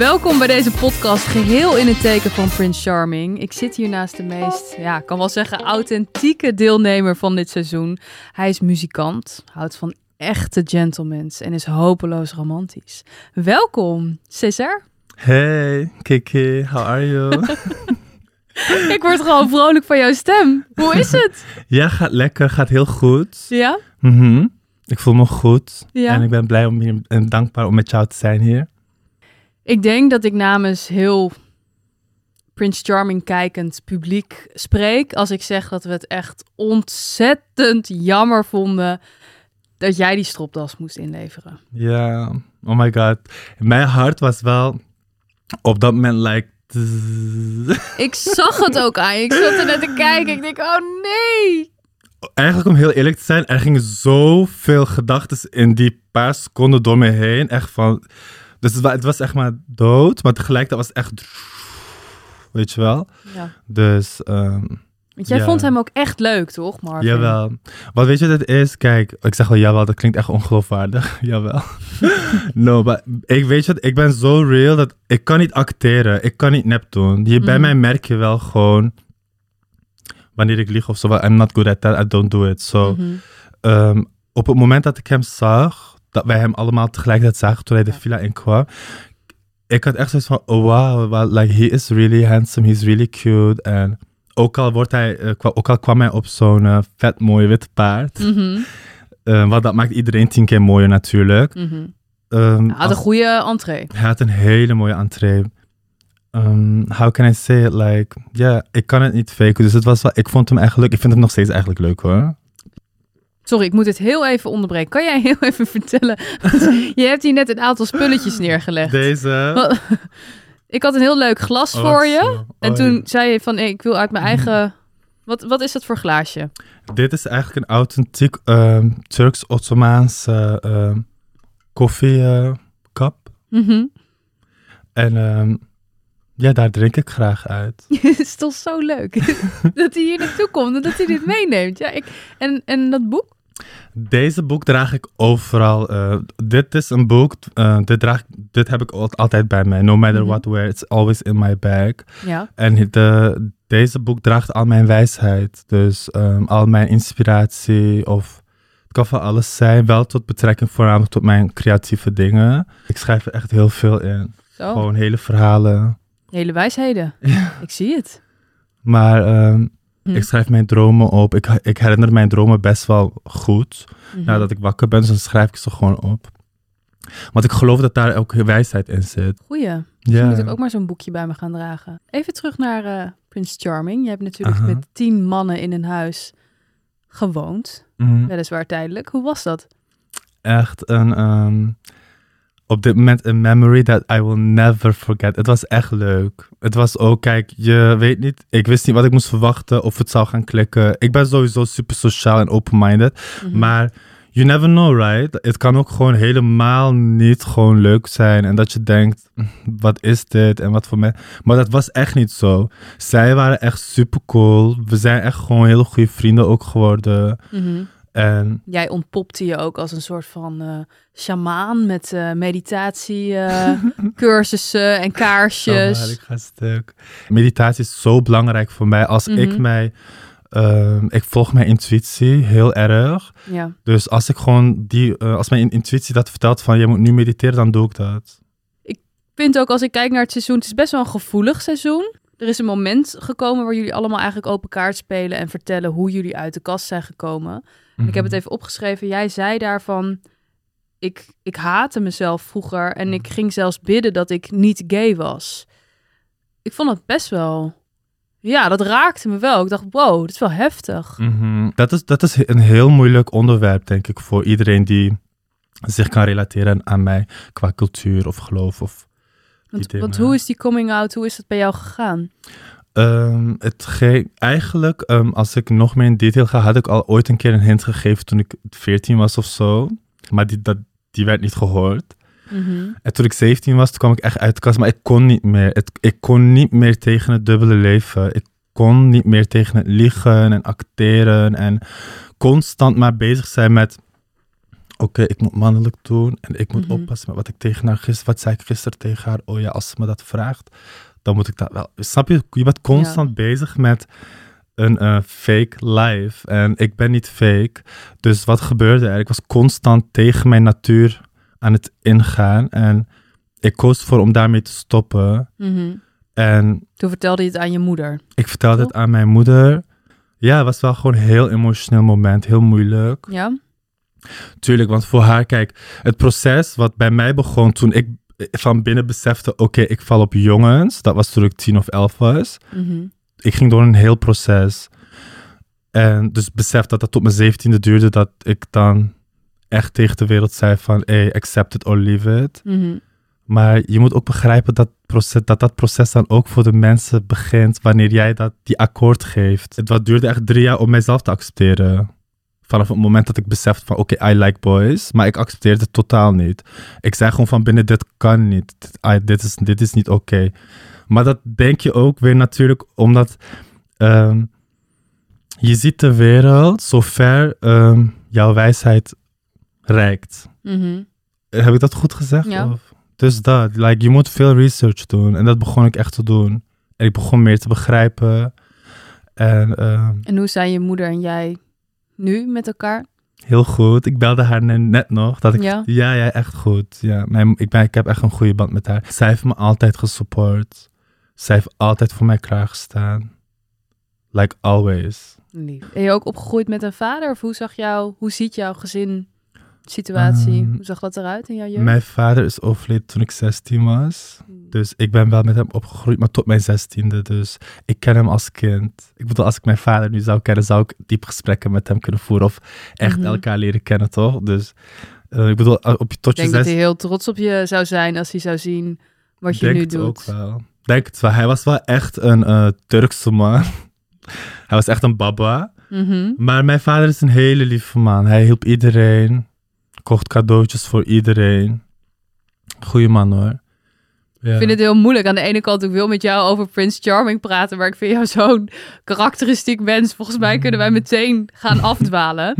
Welkom bij deze podcast, geheel in het teken van Prince Charming. Ik zit hier naast de meest, ja, ik kan wel zeggen, authentieke deelnemer van dit seizoen. Hij is muzikant, houdt van echte gentlemans en is hopeloos romantisch. Welkom, Cesar. Hey, Kiki, how are you? ik word gewoon vrolijk van jouw stem. Hoe is het? ja, gaat lekker, gaat heel goed. Ja? Mhm. Ik voel me goed ja. en ik ben blij om hier en dankbaar om met jou te zijn hier. Ik denk dat ik namens heel Prince Charming kijkend publiek spreek als ik zeg dat we het echt ontzettend jammer vonden dat jij die stropdas moest inleveren. Ja, oh my god. Mijn hart was wel op dat moment like ik zag het ook aan. Ik zat er net te kijken. Ik denk, oh nee. Eigenlijk om heel eerlijk te zijn, er gingen zoveel gedachten in die paar seconden door me heen. Echt van, dus het was, het was echt maar dood, maar tegelijkertijd was het echt, weet je wel. Ja. Dus... Um, Want jij vond hem ook echt leuk, toch, Marvin? Jawel. Wat weet je wat het is? Kijk, ik zeg wel jawel, dat klinkt echt ongeloofwaardig. jawel. no, maar ik weet je wat, ik ben zo real dat ik kan niet acteren. Ik kan niet nep doen. Bij mm. mij merk je wel gewoon wanneer ik lieg of zo. I'm not good at that, I don't do it. So, mm -hmm. op het moment dat ik hem zag, dat wij hem allemaal tegelijkertijd zagen toen hij de villa inkwam. Ik had echt zoiets van, oh wow, like he is really handsome, he's really cute. En ook al, wordt hij, uh, ook al kwam hij op zo'n uh, vet mooi wit paard. Mm -hmm. uh, want dat maakt iedereen tien keer mooier natuurlijk. Mm -hmm. um, hij had een goede entree. Hij had een hele mooie entree. Um, how can I say it? Like, ja, yeah, ik kan het niet faken. Dus het was wel, ik vond hem eigenlijk, ik vind hem nog steeds eigenlijk leuk hoor. Sorry, ik moet het heel even onderbreken. Kan jij heel even vertellen? je hebt hier net een aantal spulletjes neergelegd. Deze. Ik had een heel leuk glas oh, voor je. en toen zei je van, hey, ik wil uit mijn eigen... Wat, wat is dat voor glaasje? Dit is eigenlijk een authentiek uh, Turks-Ottomaanse uh, koffiekap. Mm En um, ja, daar drink ik graag uit. Het is toch zo leuk dat hij hier naartoe komt en dat hij dit meeneemt. Ja, ik, en, en dat boek? Deze boek draag ik overal. Uh, dit is een boek, uh, dit, draag, dit heb ik altijd bij mij. No matter what, where, it's always in my bag. Ja. En de, deze boek draagt al mijn wijsheid. Dus um, al mijn inspiratie of het kan van alles zijn. Wel tot betrekking voornamelijk tot mijn creatieve dingen. Ik schrijf er echt heel veel in. Zo. Gewoon hele verhalen. Hele wijsheden. Ja. Ik zie het. Maar um, Hm. Ik schrijf mijn dromen op. Ik, ik herinner mijn dromen best wel goed. Mm Nadat ik wakker ben, dus dan schrijf ik ze gewoon op. Want ik geloof dat daar ook wijsheid in zit. Goeie. Dus ja. moet ik ook maar zo'n boekje bij me gaan dragen. Even terug naar uh, Prince Charming. Je hebt natuurlijk met tien mannen in een huis gewoond. Mm Weliswaar tijdelijk. Hoe was dat? Echt een... Um, op dit moment een memory that I will never forget. Het was echt leuk. Het was ook, kijk, je weet niet, ik wist niet wat ik moest verwachten of het zou gaan klikken. Ik ben sowieso super sociaal en open-minded, mhm. maar you never know, right? Het kan ook gewoon helemaal niet gewoon leuk zijn en dat je denkt, wat is dit en wat voor mij. Maar dat was echt niet zo. Zij waren echt super cool. We zijn echt gewoon hele goede vrienden ook geworden. Mm en... Jij ontpopte je ook als een soort van uh, shamaan met uh, meditatiecursussen uh, en kaarsjes. Oh, ik ga stuk. Meditatie is zo belangrijk voor mij. Als ik mhm. mij... Ik volg mijn intuïtie heel erg. Ja. Dus als ik gewoon die... Als mijn intuïtie dat vertelt van je moet nu mediteren, dan doe ik dat. Ik vind ook als ik kijk naar het seizoen, het is best wel een gevoelig seizoen. Er is een moment gekomen waar jullie allemaal eigenlijk open kaart spelen en vertellen hoe jullie uit de kast zijn gekomen. Ik heb het mhm. even opgeschreven. Jij zei daarvan, ik, ik haatte mezelf vroeger en ik ging zelfs bidden dat ik niet gay was. Ik vond dat best wel... Ja, dat raakte me wel. Ik dacht, wow, dat is wel heftig. Mhm. dat, is, dat is een heel moeilijk onderwerp, denk ik, voor iedereen die zich kan relateren aan mij qua cultuur of geloof. Of want, want hoe is die coming out, hoe is het bij jou gegaan? Um, het ging eigenlijk, um, als ik nog meer in detail ga, had ik al ooit een keer een hint gegeven toen ik 14 was of zo. Maar die, dat, die werd niet gehoord. Mm -hmm. En toen ik 17 was, toen kwam ik echt uit de kast, maar ik kon niet meer. Het, ik kon niet meer tegen het dubbele leven. Ik kon niet meer tegen het liegen en acteren en constant maar bezig zijn met oké, ik moet mannelijk doen en ik moet Mhm. oppassen met wat ik tegen haar gisteren, wat zei ik gisteren tegen haar? Oh ja, als ze me dat vraagt, dan moet ik dat wel. Snap je? Je bent constant bezig met een eh, fake life en ik ben niet fake. Dus wat gebeurde er? Ik was constant tegen mijn natuur aan het ingaan en ik koos voor om daarmee te stoppen. Mhm. En Toen vertelde je het aan je moeder. ik vertelde Toch? het aan mijn moeder. Ja, het was wel gewoon een heel emotioneel moment, heel moeilijk. Ja? Tuurlijk, want voor haar, kijk, het proces wat bij mij begon toen ik van binnen besefte, oké, ik val op jongens. Dat was toen ik tien of elf was. Mhm. Ik ging door een heel proces. En dus besef dat dat tot mijn zeventiende duurde, dat ik dan echt tegen de wereld zei van, hey, accept it or leave it. Mhm. Maar je moet ook begrijpen dat, proces, dat dat proces dan ook voor de mensen begint wanneer jij dat, die akkoord geeft. Het wat duurde echt drie jaar om mijzelf te accepteren. Vanaf het moment dat ik besefte van oké, I like boys. Maar ik accepteerde het totaal niet. Ik zei gewoon van binnen, dit kan niet. Dit, I- dit, is, dit is niet oké. Maar dat denk je ook weer natuurlijk omdat ehm, je ziet de wereld zover ehm, jouw wijsheid reikt. Mhm. Heb ik dat goed gezegd? Ja. Of? Dus dat, like, je moet veel research doen. En dat begon ik echt te doen. En ik begon meer te begrijpen. En ehm, En hoe zijn je moeder en jij nu met elkaar? heel goed. Ik belde haar ne- net nog. Dat ik, Ja? ja, ja, echt goed. Ja, mijn, ik, ben, ik heb echt een goede band met haar. Zij heeft me altijd gesupport. Zij heeft altijd voor mij klaargestaan. Like always. Lief. Ben je ook opgegroeid met een vader? Of hoe zag jou, hoe ziet jouw gezin situatie? Ehm, hoe zag dat eruit in jouw jeugd? Mijn vader is overleden toen ik 16 was. Dus ik ben wel met hem opgegroeid, maar tot mijn zestiende. Dus ik ken hem als kind. Ik bedoel, als ik mijn vader nu zou kennen, zou ik diep gesprekken met hem kunnen voeren. Of echt Mhm. elkaar leren kennen, toch? Dus eh, ik bedoel, eh, op je tot Ik je denk dat hij heel trots op je zou zijn als hij zou zien wat je denk nu doet. ook wel. Denk het wel. Hij was wel echt een eh, Turkse man. Hij was echt een baba. Mhm. Maar mijn vader is een hele lieve man. Hij hielp iedereen. Kocht cadeautjes voor iedereen. Goeie man hoor. Ja. Ik vind het heel moeilijk. Aan de ene kant, ik wil met jou over Prince Charming praten, maar ik vind jou zo'n karakteristiek mens. Volgens mij kunnen wij meteen gaan afdwalen.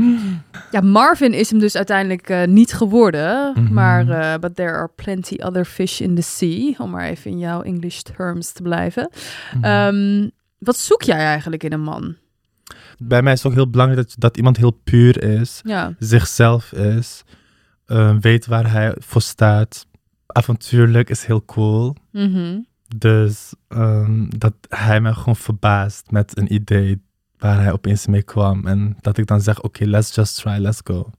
Ja, Marvin is hem dus uiteindelijk eh, niet geworden. Mhm. Maar, eh, but there are plenty other fish in the sea. Om maar even in jouw English terms te blijven. Mhm. Ehm, wat zoek jij eigenlijk in een man? Bij mij is het ook heel belangrijk dat, dat iemand heel puur is, Ja. zichzelf is, eh, weet waar hij voor staat. Avontuurlijk is heel cool. Mhm. Dus ehm, dat hij me gewoon verbaast met een idee waar hij opeens mee kwam. En dat ik dan zeg, oké, let's just try, let's go.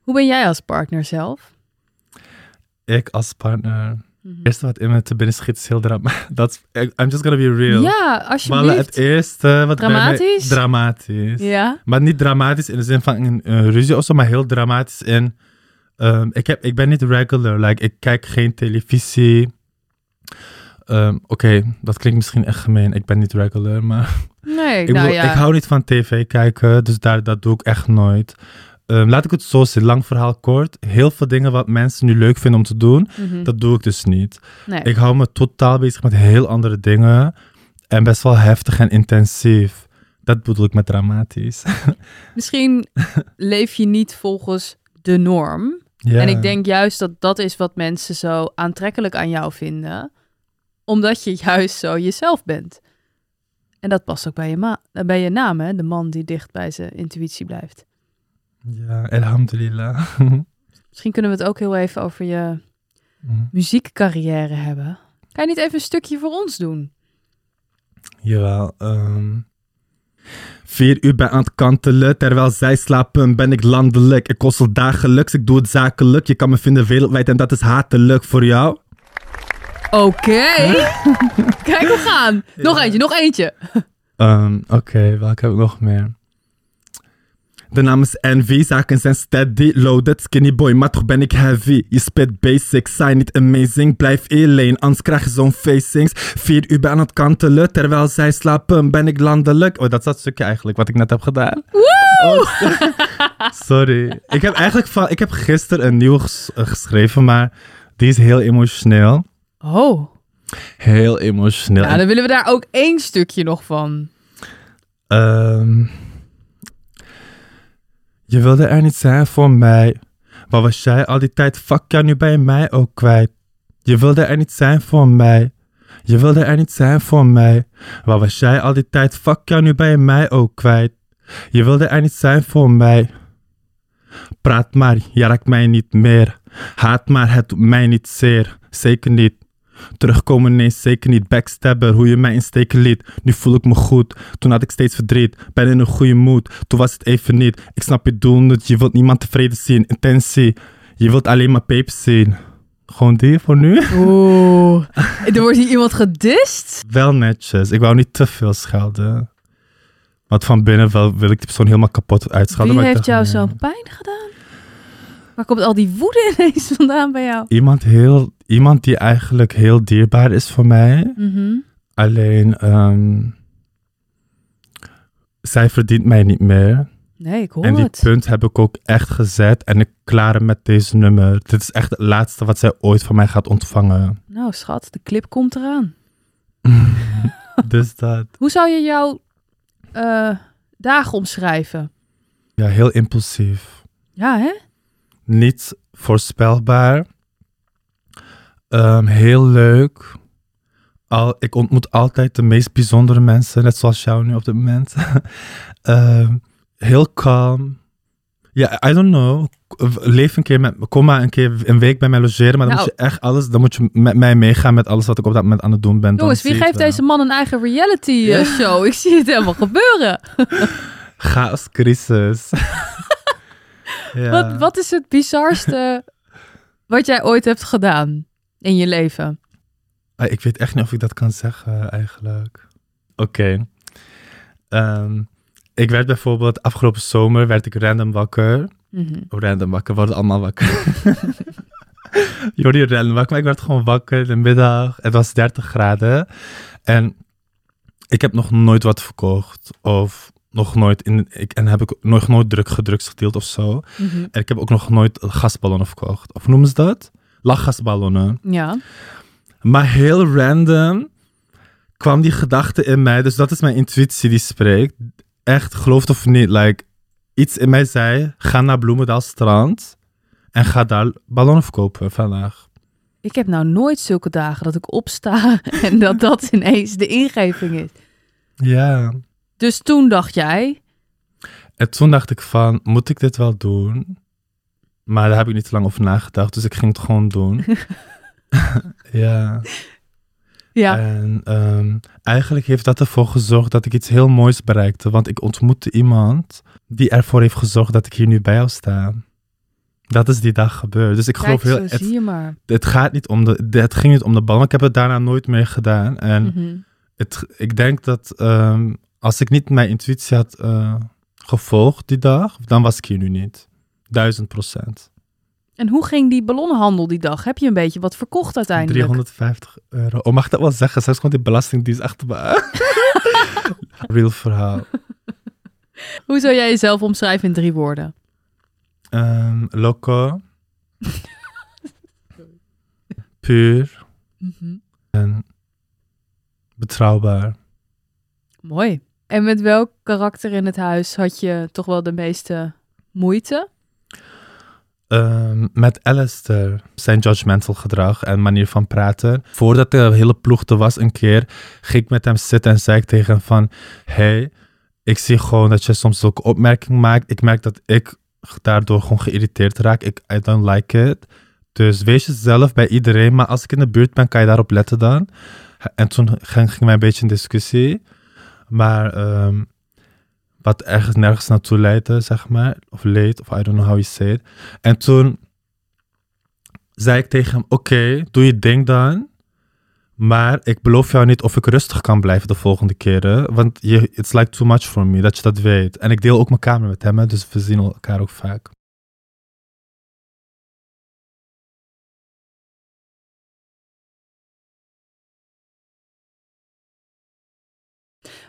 Hoe ben jij als partner zelf? Ik als partner, het eerste wat in me te binnen schiet is heel dramatisch. I'm just gonna be real. Ja, Maar alsjeblieft. het eerste wat mij- Dramatisch? dramatisch. Ja. Maar niet dramatisch in de zin van een eh, ruzie of zo, maar heel dramatisch in. Ehm, ik, heb, ik ben niet regular. Like, ik kijk geen televisie. Ehm, Oké, dat klinkt misschien echt gemeen. Ik ben niet regular, maar Nee, ik, nou ja. ik hou niet van tv kijken, dus daar, dat doe ik echt nooit. Ehm, laat ik het zo zien, lang verhaal kort. Heel veel dingen wat mensen nu leuk vinden om te doen, Mhm. dat doe ik dus niet. nee. Ik hou me totaal bezig met heel andere dingen en best wel heftig en intensief. Dat bedoel ik met dramatisch. Misschien leef je niet volgens de norm. Ja. En ik denk juist dat dat is wat mensen zo aantrekkelijk aan jou vinden. Omdat je juist zo jezelf bent. En dat past ook bij je, ma- bij je naam, hè? De man die dicht bij zijn intuïtie blijft. Ja, alhamdulillah. Misschien kunnen we het ook heel even over je Mhm. muziekcarrière hebben. Kan je niet even een stukje voor ons doen? Jawel. ehm. Vier uur ben aan het kantelen, terwijl zij slapen ben ik landelijk. Ik kossel dagelijks, ik doe het zakelijk. Je kan me vinden wereldwijd en dat is hatelijk voor jou. Oké. Kijk, we gaan. Nog eentje, nog eentje. Ehm, Oké, welke heb ik nog meer? De naam is Envy, zaken zijn steady, loaded, skinny boy, maar toch ben ik heavy. Je spit basics, zijn niet amazing, blijf alleen, anders krijg je zo'n facings. Vier uur ben aan het kantelen, terwijl zij slapen ben ik landelijk. Oh, dat is dat stukje eigenlijk, wat ik net heb gedaan. Oh, sorry. Ik heb eigenlijk van, ik heb gisteren een nieuw ges- eh, geschreven, maar die is heel emotioneel. Oh. Heel emotioneel. Ja, dan willen we daar ook één stukje nog van. Ehm, je wilde er niet zijn voor mij. Waar was jij al die tijd? Fuck jou, nu je mij ook kwijt. Je wilde er niet zijn voor mij. Je wilde er niet zijn voor mij. Waar was jij al die tijd? Fuck jou, nu je mij ook kwijt. Je wilde er niet zijn voor mij. Praat maar, je raakt mij niet meer. Haat maar, het doet mij niet zeer. Zeker niet. Terugkomen, nee, zeker niet. Backstabber, hoe je mij in steken liet. Nu voel ik me goed. Toen had ik steeds verdriet. Ben in een goede mood. Toen was het even niet. Ik snap je doel, dat je wilt niemand tevreden zien. Intentie. Je wilt alleen maar peper zien. Gewoon die voor nu. Oeh. er wordt hier iemand gedist? Wel netjes. Ik wou niet te veel schelden. Want van binnen wel, wil ik die persoon helemaal kapot uitschelden. Wie heeft jou nee. zo'n pijn gedaan? Waar komt al die woede ineens vandaan bij jou? Iemand, heel, iemand die eigenlijk heel dierbaar is voor mij. Mhm. Alleen, ehm, zij verdient mij niet meer. Nee, ik hoor En die het. punt heb ik ook echt gezet. En ik klaar met deze nummer. Dit is echt het laatste wat zij ooit van mij gaat ontvangen. Nou, schat, de clip komt eraan. dus dat, Hoe zou je jouw eh, dagen omschrijven? ja, heel impulsief. Ja, hè? Niet voorspelbaar. Ehm, heel leuk. Al, ik ontmoet altijd de meest bijzondere mensen, net zoals jou nu op dit moment. Ehm, heel kalm. Ja, I don't know. Leef een keer met Kom maar een keer een week bij mij logeren, maar dan Nou. moet je echt alles. Dan moet je met mij meegaan met alles wat ik op dat moment aan het doen ben. Jongens, wie geeft deze man een eigen reality eh, show? Ik zie het helemaal gebeuren. Chaos, crisis. ja. Wat, wat is het bizarste wat jij ooit hebt gedaan in je leven? Ah, Ik weet echt niet of ik dat kan zeggen, eigenlijk. Oké. Ehm, ik werd bijvoorbeeld afgelopen zomer werd ik random wakker. Mhm. Oh, random wakker, we worden allemaal wakker. Jordi random wakker, maar ik werd gewoon wakker in de middag. Het was 30 graden. En ik heb nog nooit wat verkocht. Of nog nooit, in, ik, en heb ik nog nooit druk gedrugs gedeeld of zo. Mhm. En ik heb ook nog nooit gasballonnen verkocht. Of noemen ze dat? Lachgasballonnen. Ja. Maar heel random kwam die gedachte in mij. Dus dat is mijn intuïtie die spreekt. Echt, geloof het of niet. Like, iets in mij zei, ga naar Bloemendaal strand. En ga daar ballonnen verkopen vandaag. Ik heb nou nooit zulke dagen dat ik opsta en dat dat ineens de ingeving is. Ja. Dus toen dacht jij, En toen dacht ik van, moet ik dit wel doen? Maar daar heb ik niet te lang over nagedacht. Dus ik ging het gewoon doen. ja. ja, En ehm, eigenlijk heeft dat ervoor gezorgd dat ik iets heel moois bereikte. Want ik ontmoette iemand die ervoor heeft gezorgd dat ik hier nu bij jou sta. Dat is die dag gebeurd. Dus ik kijk, geloof heel... Het, zie je maar. het, gaat niet om de, het ging niet om de bal, maar ik heb het daarna nooit meer gedaan. En Mhm. het, ik denk dat ehm, als ik niet mijn intuïtie had eh, gevolgd die dag, dan was ik hier nu niet. Duizend procent. En hoe ging die ballonnenhandel die dag? Heb je een beetje wat verkocht uiteindelijk? 350 euro. Oh, mag ik dat wel zeggen? Straks komt die belastingdienst achter me. Real verhaal. Hoe zou jij jezelf omschrijven in drie woorden? Ehm, loco. Puur. Mhm. En betrouwbaar. Mooi. En met welk karakter in het huis had je toch wel de meeste moeite? Ehm, met Alistair, zijn judgmental gedrag en manier van praten. Voordat de hele ploeg er was een keer, ging ik met hem zitten en zei ik tegen hem van... Hey, ik zie gewoon dat je soms zulke opmerkingen maakt. Ik merk dat ik daardoor gewoon geïrriteerd raak. Ik, I don't like it. Dus wees jezelf bij iedereen, maar als ik in de buurt ben, kan je daarop letten dan. En toen ging, ging mij een beetje een discussie. Maar ehm, wat ergens nergens naartoe leidde, zeg maar. Of leed, of I don't know how you say it. En toen zei ik tegen hem, oké, doe je ding dan. Maar ik beloof jou niet of ik rustig kan blijven de volgende keren. Want je, it's like too much for me, dat je dat weet. En ik deel ook mijn kamer met hem, dus we zien elkaar ook vaak.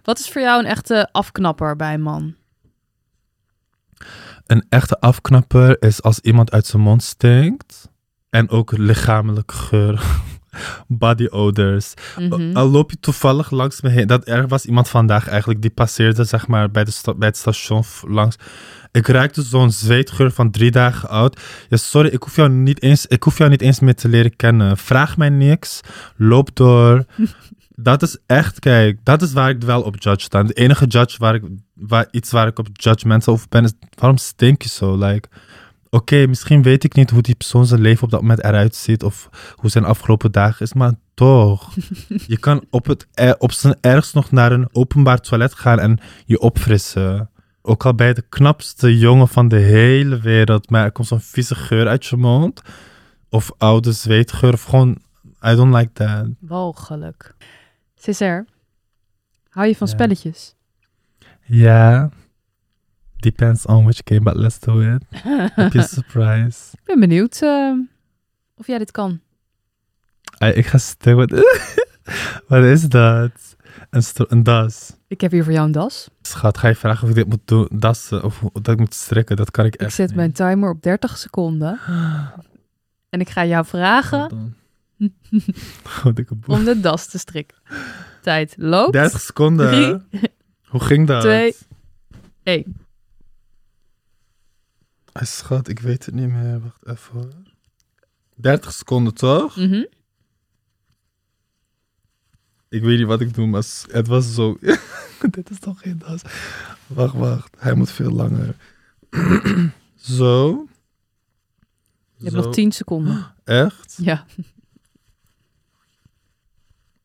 Wat is voor jou een echte afknapper bij een man? Een echte afknapper is als iemand uit zijn mond stinkt. En ook lichamelijk geur body odors. Mhm. Al loop je toevallig langs me heen. Dat, er was iemand vandaag eigenlijk, die passeerde zeg maar bij, de bij het station langs. Ik ruikte zo'n zweetgeur van drie dagen oud. Ja, sorry, ik hoef, jou niet eens, ik hoef jou niet eens meer te leren kennen. Vraag mij niks. Loop door. dat is echt, kijk, dat is waar ik wel op judge sta. De enige judge waar ik, waar, iets waar ik op judgmental over ben, is waarom stink je zo? Like, Oké, misschien weet ik niet hoe die persoon zijn leven op dat moment eruit ziet of hoe zijn afgelopen dagen is, maar toch. je kan op, het, er- op zijn ergst nog naar een openbaar toilet gaan en je opfrissen. Ook al bij je de knapste jongen van de hele wereld, maar er komt zo'n vieze geur uit je mond. Of oude zweetgeur, of gewoon, I don't like that. Walgelijk. Césaire, hou je van spelletjes? Ja, depends on which game, but let's do it. Heb je surprise? Ik ben benieuwd eh, of jij dit kan. Ik ga stil. Wat, wat is dat? Een, das. Ik heb hier voor jou een das. Schat, ga je vragen of ik dit moet doen? Dassen of dat ik moet strikken? Dat kan ik echt Ik zet niet. mijn timer op 30 seconden. En ik ga jou vragen Hold on. Oh, dikke boel. om de das te strikken. Tijd loopt. 30 seconden. Drie, Hoe ging dat? twee, één. Ay, schat, ik weet het niet meer. Wacht even hoor. 30 seconden toch? Mhm. Ik weet niet wat ik doe, maar het was zo. Dit is toch geen das. Wacht, wacht. Hij moet veel langer. zo. Je hebt Zo. nog 10 seconden. Echt? Ja.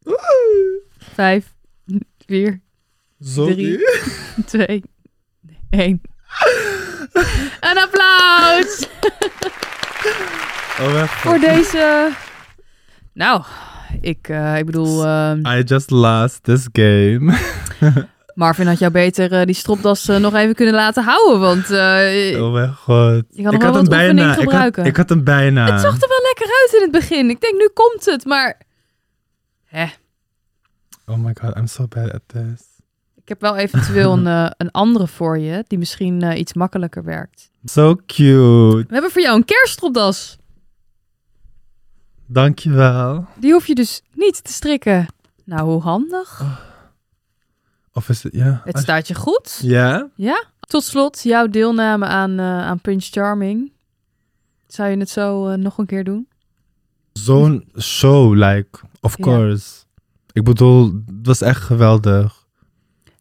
Vijf, vier, Zo. Drie. twee, één. Een applaus Oh, voor deze. Nou, ik, eh, ik bedoel, eh, I just lost this game. Marvin had jou beter eh, die stropdas eh, nog even kunnen laten houden, want Oh mijn god. Kan nog ik had hem bijna. Ik had, gebruiken. ik had hem bijna. het zag er wel lekker uit in het begin. Ik denk, nu komt het, maar... Hè, Oh my god, I'm so bad at this. ik heb wel eventueel een, eh, een andere voor je, die misschien eh, iets makkelijker werkt. So cute. We hebben voor jou een kerststropdas. Dankjewel. Die hoef je dus niet te strikken. Nou, hoe handig. Of is het, ja? Het staat je goed. Ja? Ja. Tot slot, jouw deelname aan, eh, aan Prince Charming. Zou je het zo eh, nog een keer doen? Zo'n show, like, of course. Ik bedoel, het was echt geweldig.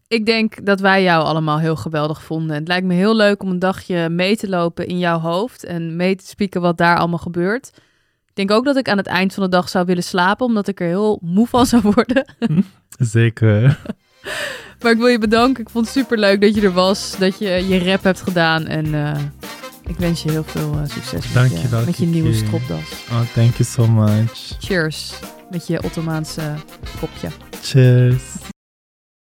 Ik denk dat wij jou allemaal heel geweldig vonden. Het lijkt me heel leuk om een dagje mee te lopen in jouw hoofd en mee te spieken wat daar allemaal gebeurt. Ik denk ook dat ik aan het eind van de dag zou willen slapen, omdat ik er heel moe van zou worden. Zeker. Maar ik wil je bedanken. Ik vond het super leuk dat je er was, dat je je rap hebt gedaan en eh, ik wens je heel veel eh, succes met, je, met je nieuwe stropdas. Oh, thank you so much. Cheers met je Ottomaanse kopje. Cheers.